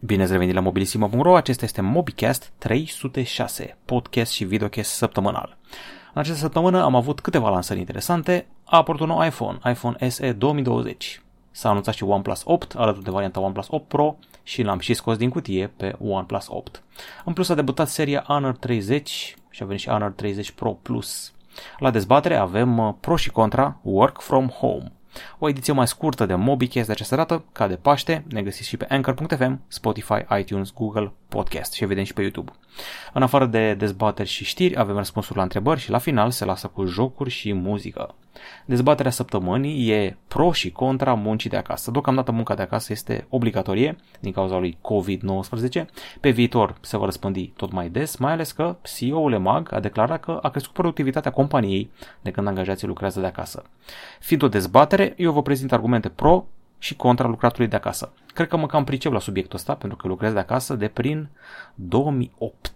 Bine ați revenit la mobilisimo.ro, acesta este MobiCast 306, podcast și videocast săptămânal. În această săptămână am avut câteva lansări interesante, a apărut un nou iPhone, iPhone SE 2020. S-a anunțat și OnePlus 8 alături de varianta OnePlus 8 Pro și l-am și scos din cutie pe OnePlus 8. În plus a debutat seria Honor 30 și a venit și Honor 30 Pro Plus. La dezbatere avem uh, pro și contra Work from Home. O ediție mai scurtă de MobiCast de această dată, ca de Paște, ne găsiți și pe Anchor.fm, Spotify, iTunes, Google Podcast și evident și pe YouTube. În afară de dezbateri și știri, avem răspunsuri la întrebări și la final se lasă cu jocuri și muzică. Dezbaterea săptămânii e pro și contra muncii de acasă. Deocamdată munca de acasă este obligatorie din cauza lui COVID-19. Pe viitor se va răspândi tot mai des, mai ales că CEO-ul EMAG a declarat că a crescut productivitatea companiei de când angajații lucrează de acasă. Fiind o dezbatere, eu vă prezint argumente pro și contra lucratului de acasă. Cred că mă cam pricep la subiectul ăsta pentru că lucrez de acasă de prin 2008,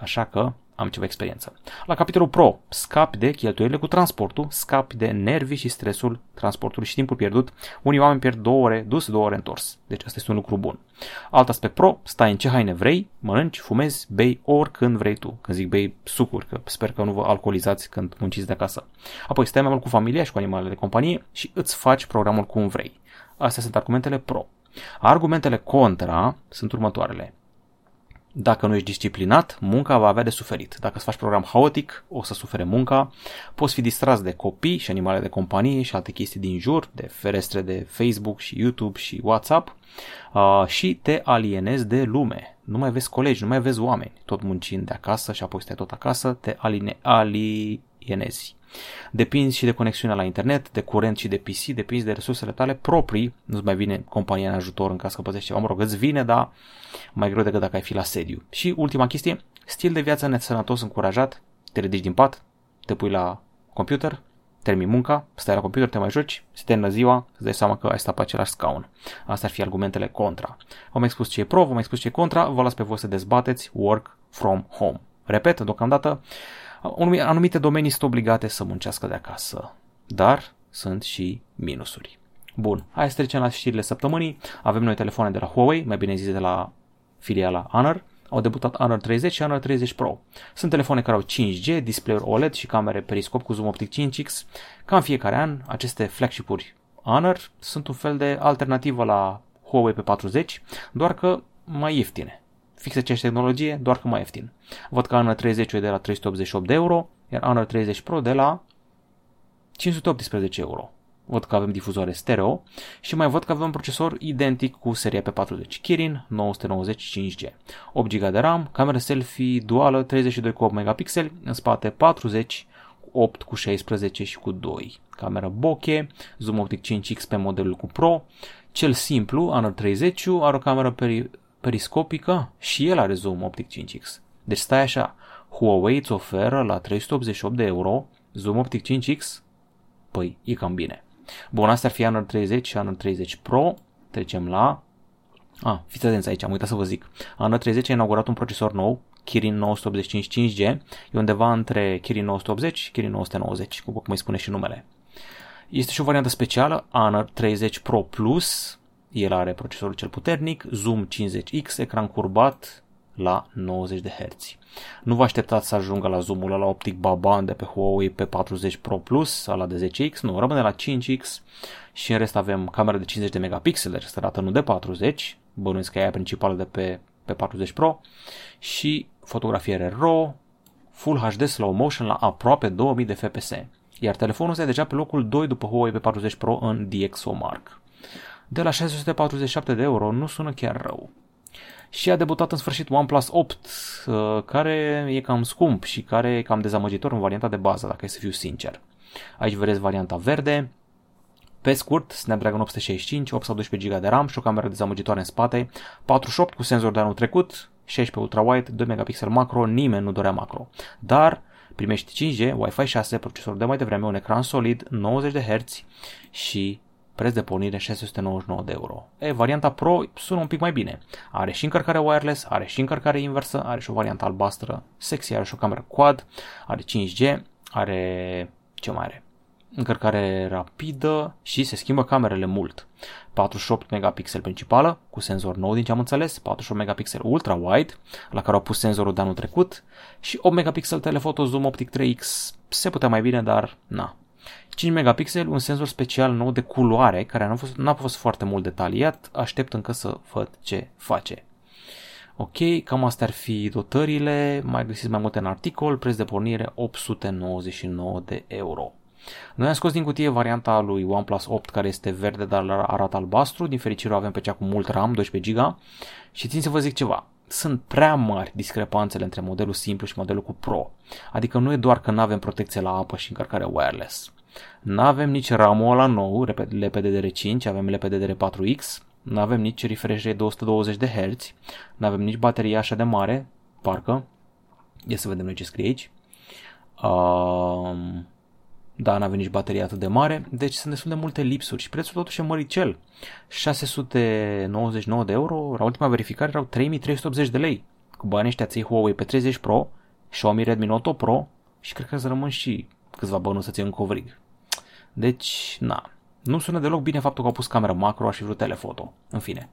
așa că am ceva experiență. La capitolul Pro, scapi de cheltuielile cu transportul, scapi de nervi și stresul transportului și timpul pierdut. Unii oameni pierd două ore dus, două ore întors. Deci asta este un lucru bun. Alt aspect Pro, stai în ce haine vrei, mănânci, fumezi, bei oricând vrei tu. Când zic bei sucuri, că sper că nu vă alcoolizați când munciți de acasă. Apoi stai mai mult cu familia și cu animalele de companie și îți faci programul cum vrei. Astea sunt argumentele pro. Argumentele contra sunt următoarele. Dacă nu ești disciplinat, munca va avea de suferit. Dacă îți faci program haotic, o să sufere munca. Poți fi distras de copii și animale de companie și alte chestii din jur, de ferestre de Facebook și YouTube și WhatsApp uh, și te alienezi de lume. Nu mai vezi colegi, nu mai vezi oameni, tot muncind de acasă și apoi stai tot acasă, te aline, alienezi. Depinzi și de conexiunea la internet, de curent și de PC, depinzi de resursele tale proprii, nu-ți mai vine compania în ajutor în caz că păzești ceva, mă rog, îți vine, dar mai greu decât dacă ai fi la sediu. Și ultima chestie, stil de viață nesănătos încurajat, te ridici din pat, te pui la computer, termini munca, stai la computer, te mai joci, se termină ziua, îți dai seama că ai stat pe același scaun. Astea ar fi argumentele contra. V-am mai spus ce e pro, v-am mai spus ce e contra, vă las pe voi să dezbateți work from home. Repet, deocamdată, anumite domenii sunt obligate să muncească de acasă, dar sunt și minusuri. Bun, hai să trecem la știrile săptămânii. Avem noi telefoane de la Huawei, mai bine zis de la filiala Honor. Au debutat Honor 30 și Honor 30 Pro. Sunt telefoane care au 5G, display-uri OLED și camere periscop cu zoom optic 5x. Ca în fiecare an, aceste flagship-uri Honor sunt un fel de alternativă la Huawei P40, doar că mai ieftine fix aceeași tehnologie, doar că mai ieftin. Văd că Honor 30 e de la 388 de euro, iar Honor 30 Pro de la 518 euro. Văd că avem difuzoare stereo și mai văd că avem un procesor identic cu seria P40 Kirin 990 5G. 8 GB de RAM, cameră selfie duală 32 cu 8 megapixeli, în spate 40 cu 8 cu 16 și cu 2. Camera bokeh, zoom optic 5x pe modelul cu Pro, cel simplu, Honor 30 are o cameră peri- periscopică și el are zoom optic 5x. Deci stai așa, Huawei îți oferă la 388 de euro zoom optic 5x? Păi, e cam bine. Bun, asta ar fi Honor 30 și Honor 30 Pro. Trecem la... Ah, fiți atenți aici, am uitat să vă zic. Honor 30 a inaugurat un procesor nou, Kirin 985 5G. E undeva între Kirin 980 și Kirin 990, cum îi spune și numele. Este și o variantă specială, Honor 30 Pro Plus, el are procesorul cel puternic, zoom 50x, ecran curbat la 90 de Hz. Nu vă așteptați să ajungă la zoomul la optic Baban de pe Huawei P40 Pro Plus sau la de 10x, nu, rămâne la 5x și în rest avem camera de 50 de megapixeli, această dată nu de 40, bănuiesc că e aia principală de pe, pe 40 Pro și fotografiere RAW, Full HD Slow Motion la aproape 2000 de FPS. Iar telefonul este deja pe locul 2 după Huawei P40 Pro în DxOMark de la 647 de euro nu sună chiar rău. Și a debutat în sfârșit OnePlus 8, uh, care e cam scump și care e cam dezamăgitor în varianta de bază, dacă e să fiu sincer. Aici vedeți varianta verde, pe scurt, Snapdragon 865, 8 sau 12 GB de RAM și o cameră dezamăgitoare în spate, 48 cu senzor de anul trecut, 16 ultra-wide, 2 megapixel macro, nimeni nu dorea macro. Dar primești 5G, Wi-Fi 6, procesor de mai devreme, un ecran solid, 90 de Hz și preț de pornire 699 de euro. E, varianta Pro sună un pic mai bine. Are și încărcare wireless, are și încărcare inversă, are și o variantă albastră sexy, are și o cameră quad, are 5G, are... ce mai are? încărcare rapidă și se schimbă camerele mult. 48 megapixel principală, cu senzor nou din ce am înțeles, 48 megapixel ultra-wide, la care au pus senzorul de anul trecut, și 8 megapixel telefoto zoom optic 3X. Se putea mai bine, dar na. 5 megapixel, un senzor special nou de culoare, care n-a fost, n-a fost foarte mult detaliat, aștept încă să văd ce face. Ok, cam astea ar fi dotările, mai găsiți mai multe în articol, preț de pornire 899 de euro. Noi am scos din cutie varianta lui OnePlus 8 care este verde dar arată albastru, din fericire o avem pe cea cu mult RAM, 12 GB și țin să vă zic ceva, sunt prea mari discrepanțele între modelul simplu și modelul cu Pro. Adică nu e doar că nu avem protecție la apă și încărcare wireless. Nu avem nici RAM-ul ăla nou, LPDDR5, avem LPDDR4X, nu avem nici refresh rate 220 de Hz, nu avem nici bateria așa de mare, parcă. Ia să vedem noi ce scrie aici. Um, da, nu avem nici baterie atât de mare, deci sunt destul de multe lipsuri și prețul totuși e măricel. 699 de euro, la ultima verificare erau 3380 de lei. Cu banii ăștia ții Huawei pe 30 Pro, Xiaomi Redmi Note 8 Pro și cred că să rămân și câțiva bănuți să ții în covrig. Deci, na, nu sună deloc bine faptul că au pus camera macro și vreo telefoto. În fine.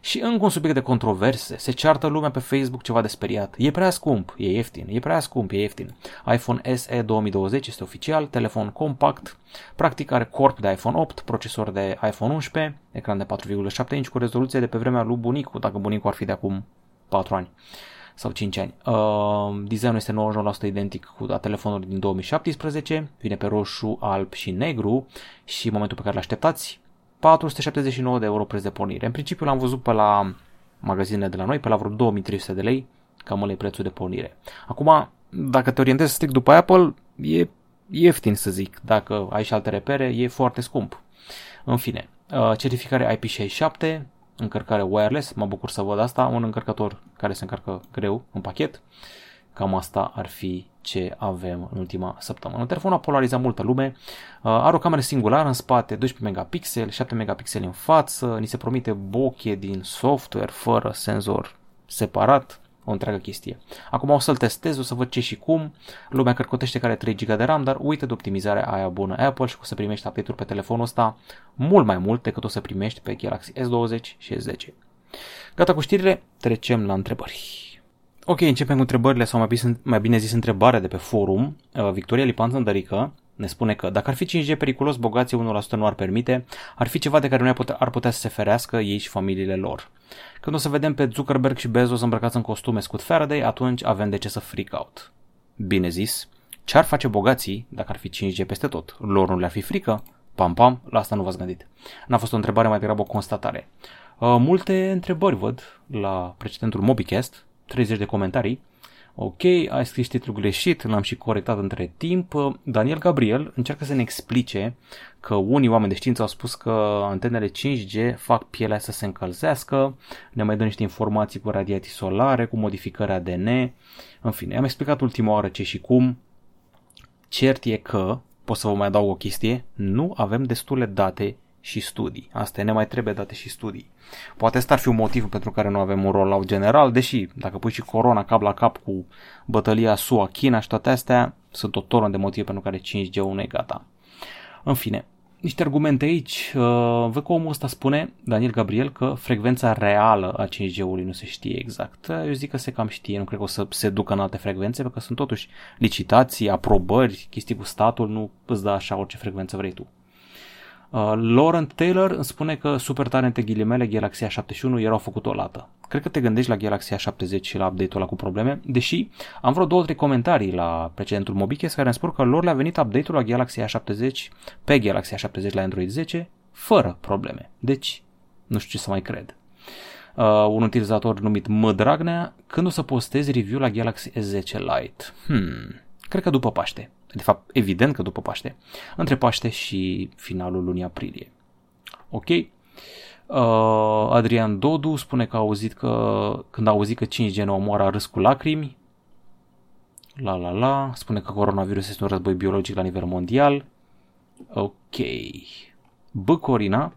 Și încă un subiect de controverse. Se ceartă lumea pe Facebook ceva de speriat. E prea scump, e ieftin, e prea scump, e ieftin. iPhone SE 2020 este oficial, telefon compact, practic are corp de iPhone 8, procesor de iPhone 11, ecran de 4,7 inch cu rezoluție de pe vremea lui bunicu, dacă bunicul ar fi de acum 4 ani sau 5 ani. Uh, designul este 99% identic cu a telefonului din 2017, vine pe roșu, alb și negru și în momentul pe care l-așteptați 479 de euro preț de pornire. În principiu l-am văzut pe la magazinele de la noi, pe la vreo 2300 de lei, cam ăla e prețul de pornire. Acum, dacă te orientezi strict după Apple, e ieftin să zic. Dacă ai și alte repere, e foarte scump. În fine, uh, certificare IP67, încărcare wireless, mă bucur să văd asta, un încărcător care se încarcă greu în pachet. Cam asta ar fi ce avem în ultima săptămână. Telefonul a polarizat multă lume, uh, are o cameră singulară în spate, 12 megapixel, 7 megapixeli în față, ni se promite bokeh din software fără senzor separat, o întreagă chestie. Acum o să-l testez, o să văd ce și cum. Lumea cărcotește care 3 GB de RAM, dar uite de optimizarea aia bună Apple și o să primești update-uri pe telefonul ăsta mult mai mult decât o să primești pe Galaxy S20 și S10. Gata cu știrile, trecem la întrebări. Ok, începem cu întrebările sau mai bine, mai bine zis întrebarea de pe forum. Uh, Victoria Lipan Dărică ne spune că dacă ar fi 5G periculos, bogații 1% nu ar permite, ar fi ceva de care nu ar putea, ar putea să se ferească ei și familiile lor. Când o să vedem pe Zuckerberg și Bezos îmbrăcați în costume scut Faraday, atunci avem de ce să freak out. Bine zis, ce ar face bogații dacă ar fi 5G peste tot? Lor nu le-ar fi frică? Pam, pam, la asta nu v-ați gândit. N-a fost o întrebare, mai degrabă o constatare. Uh, multe întrebări văd la precedentul MobiCast, 30 de comentarii. Ok, ai scris titlul greșit, l-am și corectat între timp. Daniel Gabriel încearcă să ne explice că unii oameni de știință au spus că antenele 5G fac pielea să se încălzească, ne mai dă niște informații cu radiații solare, cu modificări ADN. În fine, am explicat ultima oară ce și cum. Cert e că, pot să vă mai adaug o chestie, nu avem destule date și studii. Asta e, ne mai trebuie date și studii. Poate ăsta ar fi un motiv pentru care nu avem un rollout general, deși dacă pui și corona cap la cap cu bătălia SUA-China și toate astea, sunt o tonă de motive pentru care 5G-ul nu e gata. În fine, niște argumente aici. Uh, văd că omul ăsta spune, Daniel Gabriel, că frecvența reală a 5G-ului nu se știe exact. Eu zic că se cam știe, nu cred că o să se ducă în alte frecvențe, pentru că sunt totuși licitații, aprobări, chestii cu statul, nu îți dă așa orice frecvență vrei tu. Uh, Laurent Taylor îmi spune că super tare între ghilimele Galaxy A71 erau făcut o lată. Cred că te gândești la Galaxy A70 și la update-ul ăla cu probleme, deși am vreo două, trei comentarii la precedentul Mobicast care îmi spun că lor le-a venit update-ul la Galaxy A70 pe Galaxy A70 la Android 10 fără probleme. Deci, nu știu ce să mai cred. Uh, un utilizator numit Mădragnea, când o să postezi review la Galaxy S10 Lite? Hmm, cred că după Paște de fapt evident că după Paște, între Paște și finalul lunii aprilie. Ok? Uh, Adrian Dodu spune că a auzit că când a auzit că 5G ne omoară a râs cu lacrimi. La la la, spune că coronavirus este un război biologic la nivel mondial. Ok. B. Corina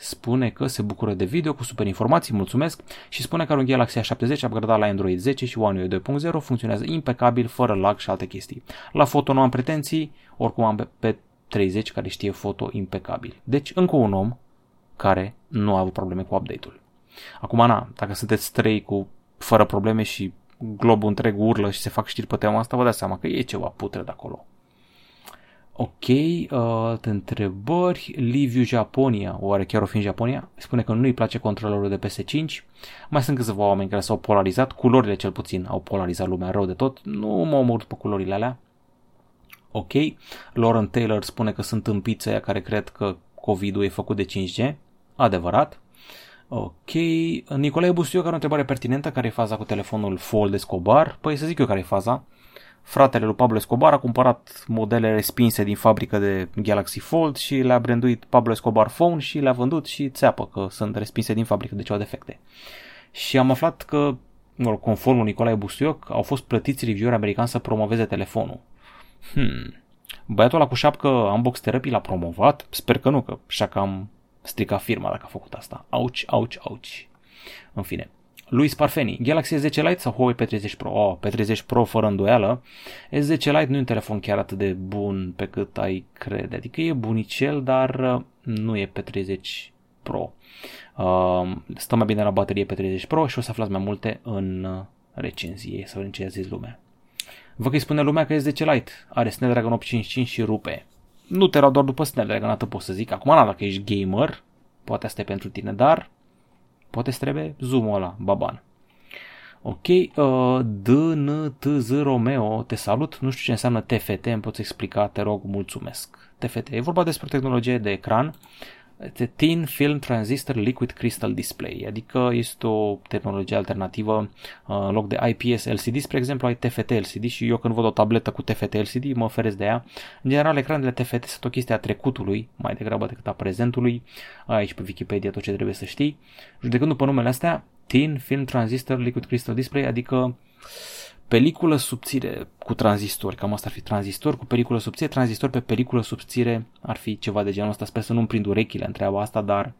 spune că se bucură de video cu super informații, mulțumesc, și spune că are un Galaxy A70 upgradat la Android 10 și One UI 2.0 funcționează impecabil, fără lag și alte chestii. La foto nu am pretenții, oricum am pe, pe 30 care știe foto impecabil. Deci încă un om care nu a avut probleme cu update-ul. Acum, na, dacă sunteți trei cu fără probleme și globul întreg urlă și se fac știri pe tema asta, vă dați seama că e ceva putre de acolo. Ok, uh, întrebări. Liviu Japonia, oare chiar o fi în Japonia? Spune că nu-i place controlerul de PS5. Mai sunt câțiva oameni care s-au polarizat, culorile cel puțin au polarizat lumea rău de tot. Nu mă omor pe culorile alea. Ok, Lauren Taylor spune că sunt împiți aia care cred că COVID-ul e făcut de 5G. Adevărat. Ok, Nicolae Busioc are o întrebare pertinentă, care e faza cu telefonul Fold Escobar? Păi să zic eu care e faza. Fratele lui Pablo Escobar a cumpărat modele respinse din fabrică de Galaxy Fold și le-a branduit Pablo Escobar Phone și le-a vândut și țeapă că sunt respinse din fabrică, de au defecte. Și am aflat că, conform Nicolae Busioc, au fost plătiți reviewer americani să promoveze telefonul. Hmm. Băiatul ăla cu șapcă Unbox Therapy l-a promovat? Sper că nu, că așa că am stricat firma dacă a făcut asta. Auci, auci, auci. În fine. Luis Parfeni, Galaxy S10 Lite sau Huawei P30 Pro? Oh, P30 Pro fără îndoială. S10 Lite nu e un telefon chiar atât de bun pe cât ai crede. Adică e bunicel, dar uh, nu e P30 Pro. Uh, stă mai bine la baterie P30 Pro și o să aflați mai multe în uh, recenzie, să vedem ce a zis lumea. Vă că îi spune lumea că S10 Lite are Snapdragon 855 și rupe. Nu te erau doar după Snapdragon, atât pot să zic. Acum, dacă ești gamer, poate asta e pentru tine, dar Poate să trebuie zoom-ul ăla, baban. Ok, uh, DNTZ Romeo, te salut, nu știu ce înseamnă TFT, îmi poți explica, te rog, mulțumesc. TFT, e vorba despre tehnologie de ecran este Thin Film Transistor Liquid Crystal Display, adică este o tehnologie alternativă uh, în loc de IPS LCD, spre exemplu, ai TFT LCD și eu când văd o tabletă cu TFT LCD mă oferesc de ea. În general, ecranele TFT sunt o chestie a trecutului, mai degrabă decât a prezentului. Aici pe Wikipedia tot ce trebuie să știi. Judecând după numele astea, Thin Film Transistor Liquid Crystal Display, adică peliculă subțire cu tranzistor, cam asta ar fi tranzistor cu peliculă subțire, tranzistor pe peliculă subțire ar fi ceva de genul ăsta, sper să nu-mi prind urechile în treaba asta, dar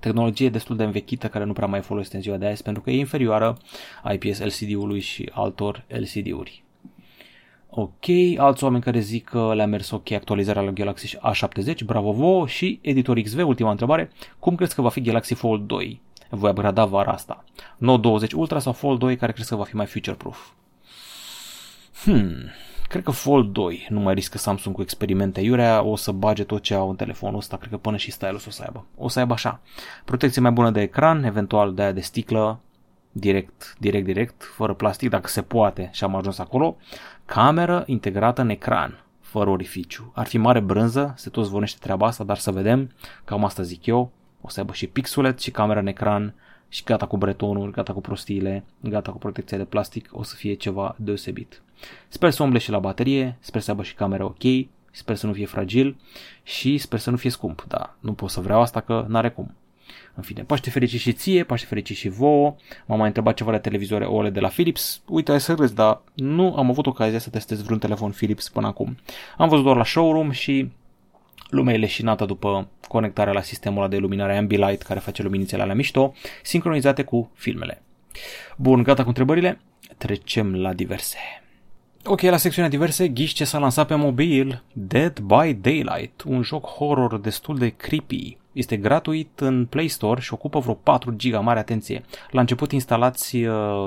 tehnologie destul de învechită care nu prea mai folosește în ziua de azi pentru că e inferioară IPS LCD-ului și altor LCD-uri. Ok, alți oameni care zic că le-a mers ok actualizarea la Galaxy A70, bravo vouă și editor XV, ultima întrebare, cum crezi că va fi Galaxy Fold 2? Voi upgrada vara asta. Note 20 Ultra sau Fold 2 care crezi că va fi mai future-proof? Hmm, cred că Fold 2 nu mai riscă Samsung cu experimente iurea, o să bage tot ce au în telefonul ăsta, cred că până și stylus o să aibă. O să aibă așa, protecție mai bună de ecran, eventual de aia de sticlă, direct, direct, direct, fără plastic, dacă se poate și am ajuns acolo, cameră integrată în ecran, fără orificiu. Ar fi mare brânză, se tot zvonește treaba asta, dar să vedem, cam asta zic eu, o să aibă și pixulet și camera în ecran și gata cu bretonuri, gata cu prostiile, gata cu protecția de plastic, o să fie ceva deosebit. Sper să umble și la baterie, sper să aibă și camera ok, sper să nu fie fragil și sper să nu fie scump, da, nu pot să vreau asta că n-are cum. În fine, Paște fericit și ție, Paște fericit și vouă. M-am mai întrebat ceva de televizoare OLED de la Philips. Uite, hai să râzi, dar nu am avut ocazia să testez vreun telefon Philips până acum. Am văzut doar la showroom și lumea e leșinată după conectarea la sistemul de iluminare Ambilight care face luminițele alea mișto, sincronizate cu filmele. Bun, gata cu întrebările? Trecem la diverse. Ok, la secțiunea diverse, ghiși ce s-a lansat pe mobil, Dead by Daylight, un joc horror destul de creepy. Este gratuit în Play Store și ocupă vreo 4 GB, mare atenție. La început instalați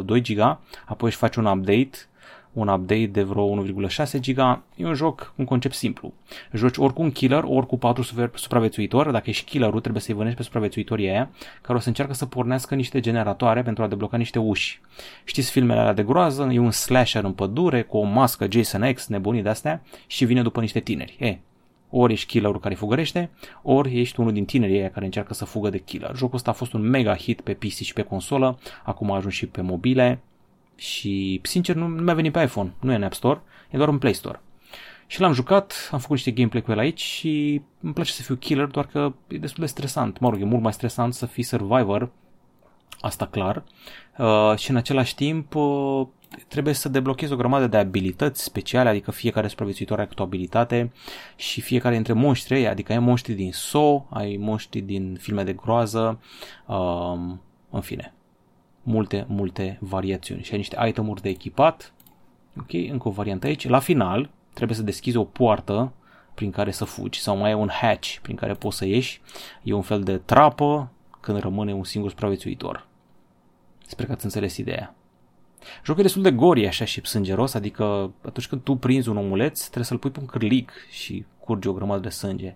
2 GB, apoi își faci un update un update de vreo 1,6 giga. E un joc, un concept simplu. Joci ori cu un killer, ori cu patru supraviețuitori. Dacă ești killerul, trebuie să-i vânești pe supraviețuitorii aia, care o să încearcă să pornească niște generatoare pentru a debloca niște uși. Știți filmele alea de groază? E un slasher în pădure cu o mască Jason X, nebunii de-astea, și vine după niște tineri. E, ori ești killerul care fugărește, ori ești unul din tinerii aia care încearcă să fugă de killer. Jocul ăsta a fost un mega hit pe PC și pe consolă, acum a ajuns și pe mobile, și, sincer, nu, nu mi-a venit pe iPhone, nu e în App Store, e doar în Play Store. Și l-am jucat, am făcut niște gameplay cu el aici și îmi place să fiu killer, doar că e destul de stresant. Mă rog, e mult mai stresant să fii survivor, asta clar. Uh, și în același timp uh, trebuie să deblochezi o grămadă de abilități speciale, adică fiecare supraviețuitor are o abilitate și fiecare dintre monștri, adică ai monștri din So, ai monștri din filme de groază, uh, în fine, multe, multe variațiuni și ai niște itemuri de echipat. Ok, încă o variantă aici. La final trebuie să deschizi o poartă prin care să fugi sau mai e un hatch prin care poți să ieși. E un fel de trapă când rămâne un singur supraviețuitor. Sper că ați înțeles ideea. Jocul e destul de gori așa și sângeros, adică atunci când tu prinzi un omuleț, trebuie să-l pui pe un cârlic și curge o grămadă de sânge.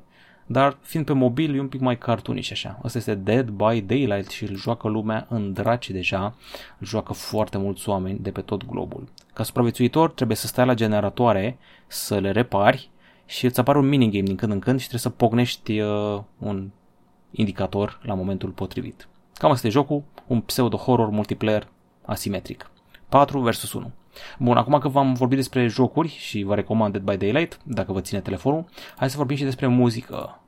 Dar fiind pe mobil e un pic mai cartunic așa. Asta este Dead by Daylight și îl joacă lumea în draci deja. Îl joacă foarte mulți oameni de pe tot globul. Ca supraviețuitor trebuie să stai la generatoare, să le repari și îți apare un minigame din când în când și trebuie să pognești uh, un indicator la momentul potrivit. Cam asta e jocul, un pseudo-horror multiplayer asimetric. 4 versus 1. Bun, acum că v-am vorbit despre jocuri și vă recomand Dead by Daylight, dacă vă ține telefonul, hai să vorbim și despre muzică.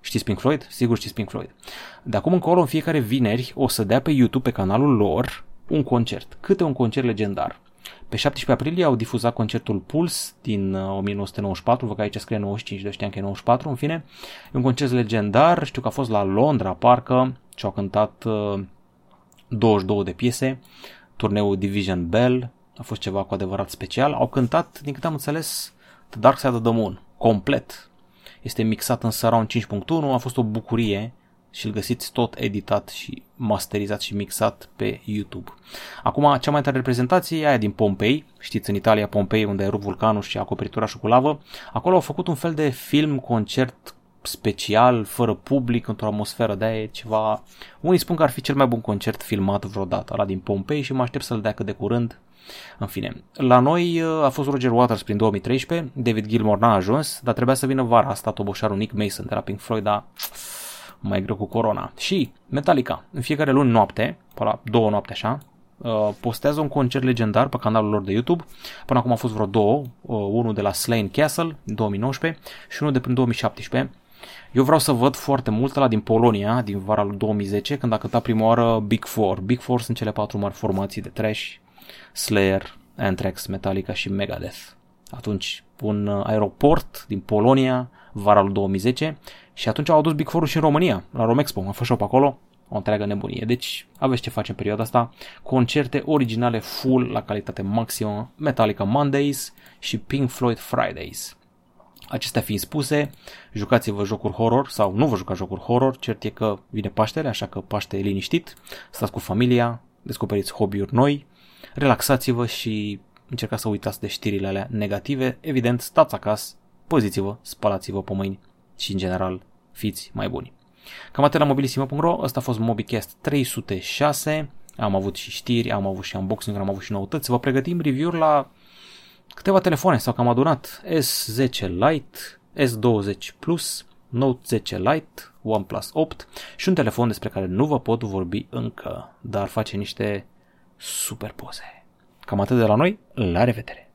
Știți Pink Floyd? Sigur știți Pink Floyd. De acum încolo, în fiecare vineri, o să dea pe YouTube, pe canalul lor, un concert. Câte un concert legendar. Pe 17 aprilie au difuzat concertul Puls din 1994, uh, văd că aici scrie 95, de știam că e 94, în fine. E un concert legendar, știu că a fost la Londra, parcă, și au cântat uh, 22 de piese, turneul Division Bell, a fost ceva cu adevărat special. Au cântat, din câte am înțeles, The Dark Side of the Moon, complet. Este mixat în Surround 5.1, a fost o bucurie și îl găsiți tot editat și masterizat și mixat pe YouTube. Acum, cea mai tare reprezentație e aia din Pompei, știți în Italia Pompei unde e rup vulcanul și acoperitura și cu lavă. Acolo au făcut un fel de film-concert special, fără public, într-o atmosferă de aia, ceva... Unii spun că ar fi cel mai bun concert filmat vreodată, la din Pompei și mă aștept să-l dea cât de curând. În fine, la noi uh, a fost Roger Waters prin 2013, David Gilmour n-a ajuns, dar trebuia să vină vara asta toboșarul Nick Mason de la Pink Floyd, dar mai greu cu corona. Și Metallica, în fiecare luni noapte, pe la două noapte așa, uh, postează un concert legendar pe canalul lor de YouTube. Până acum a fost vreo două, uh, unul de la Slane Castle în 2019 și unul de prin 2017. Eu vreau să văd foarte mult la din Polonia, din vara lui 2010, când a cântat prima oară Big Four. Big Four sunt cele patru mari formații de trash, Slayer, Anthrax, Metallica și Megadeth. Atunci, un uh, aeroport din Polonia, vara lui 2010, și atunci au adus Big Four și în România, la Romexpo, a fost shop acolo, o întreagă nebunie. Deci aveți ce face în perioada asta, concerte originale full la calitate maximă, Metallica Mondays și Pink Floyd Fridays. Acestea fiind spuse, jucați-vă jocuri horror sau nu vă jucați jocuri horror, cert e că vine Paștele, așa că Paște e liniștit, stați cu familia, descoperiți hobby-uri noi, relaxați-vă și încercați să uitați de știrile alea negative, evident stați acasă, păziți-vă, spălați-vă pe mâini și în general fiți mai buni. Cam atât la mobilisimo.ro, ăsta a fost MobiCast 306, am avut și știri, am avut și unboxing, am avut și noutăți, vă pregătim review-uri la câteva telefoane. Sau cam adunat. S10 Lite, S20 Plus, Note 10 Lite, OnePlus 8 și un telefon despre care nu vă pot vorbi încă, dar face niște super poze. Cam atât de la noi, la revedere!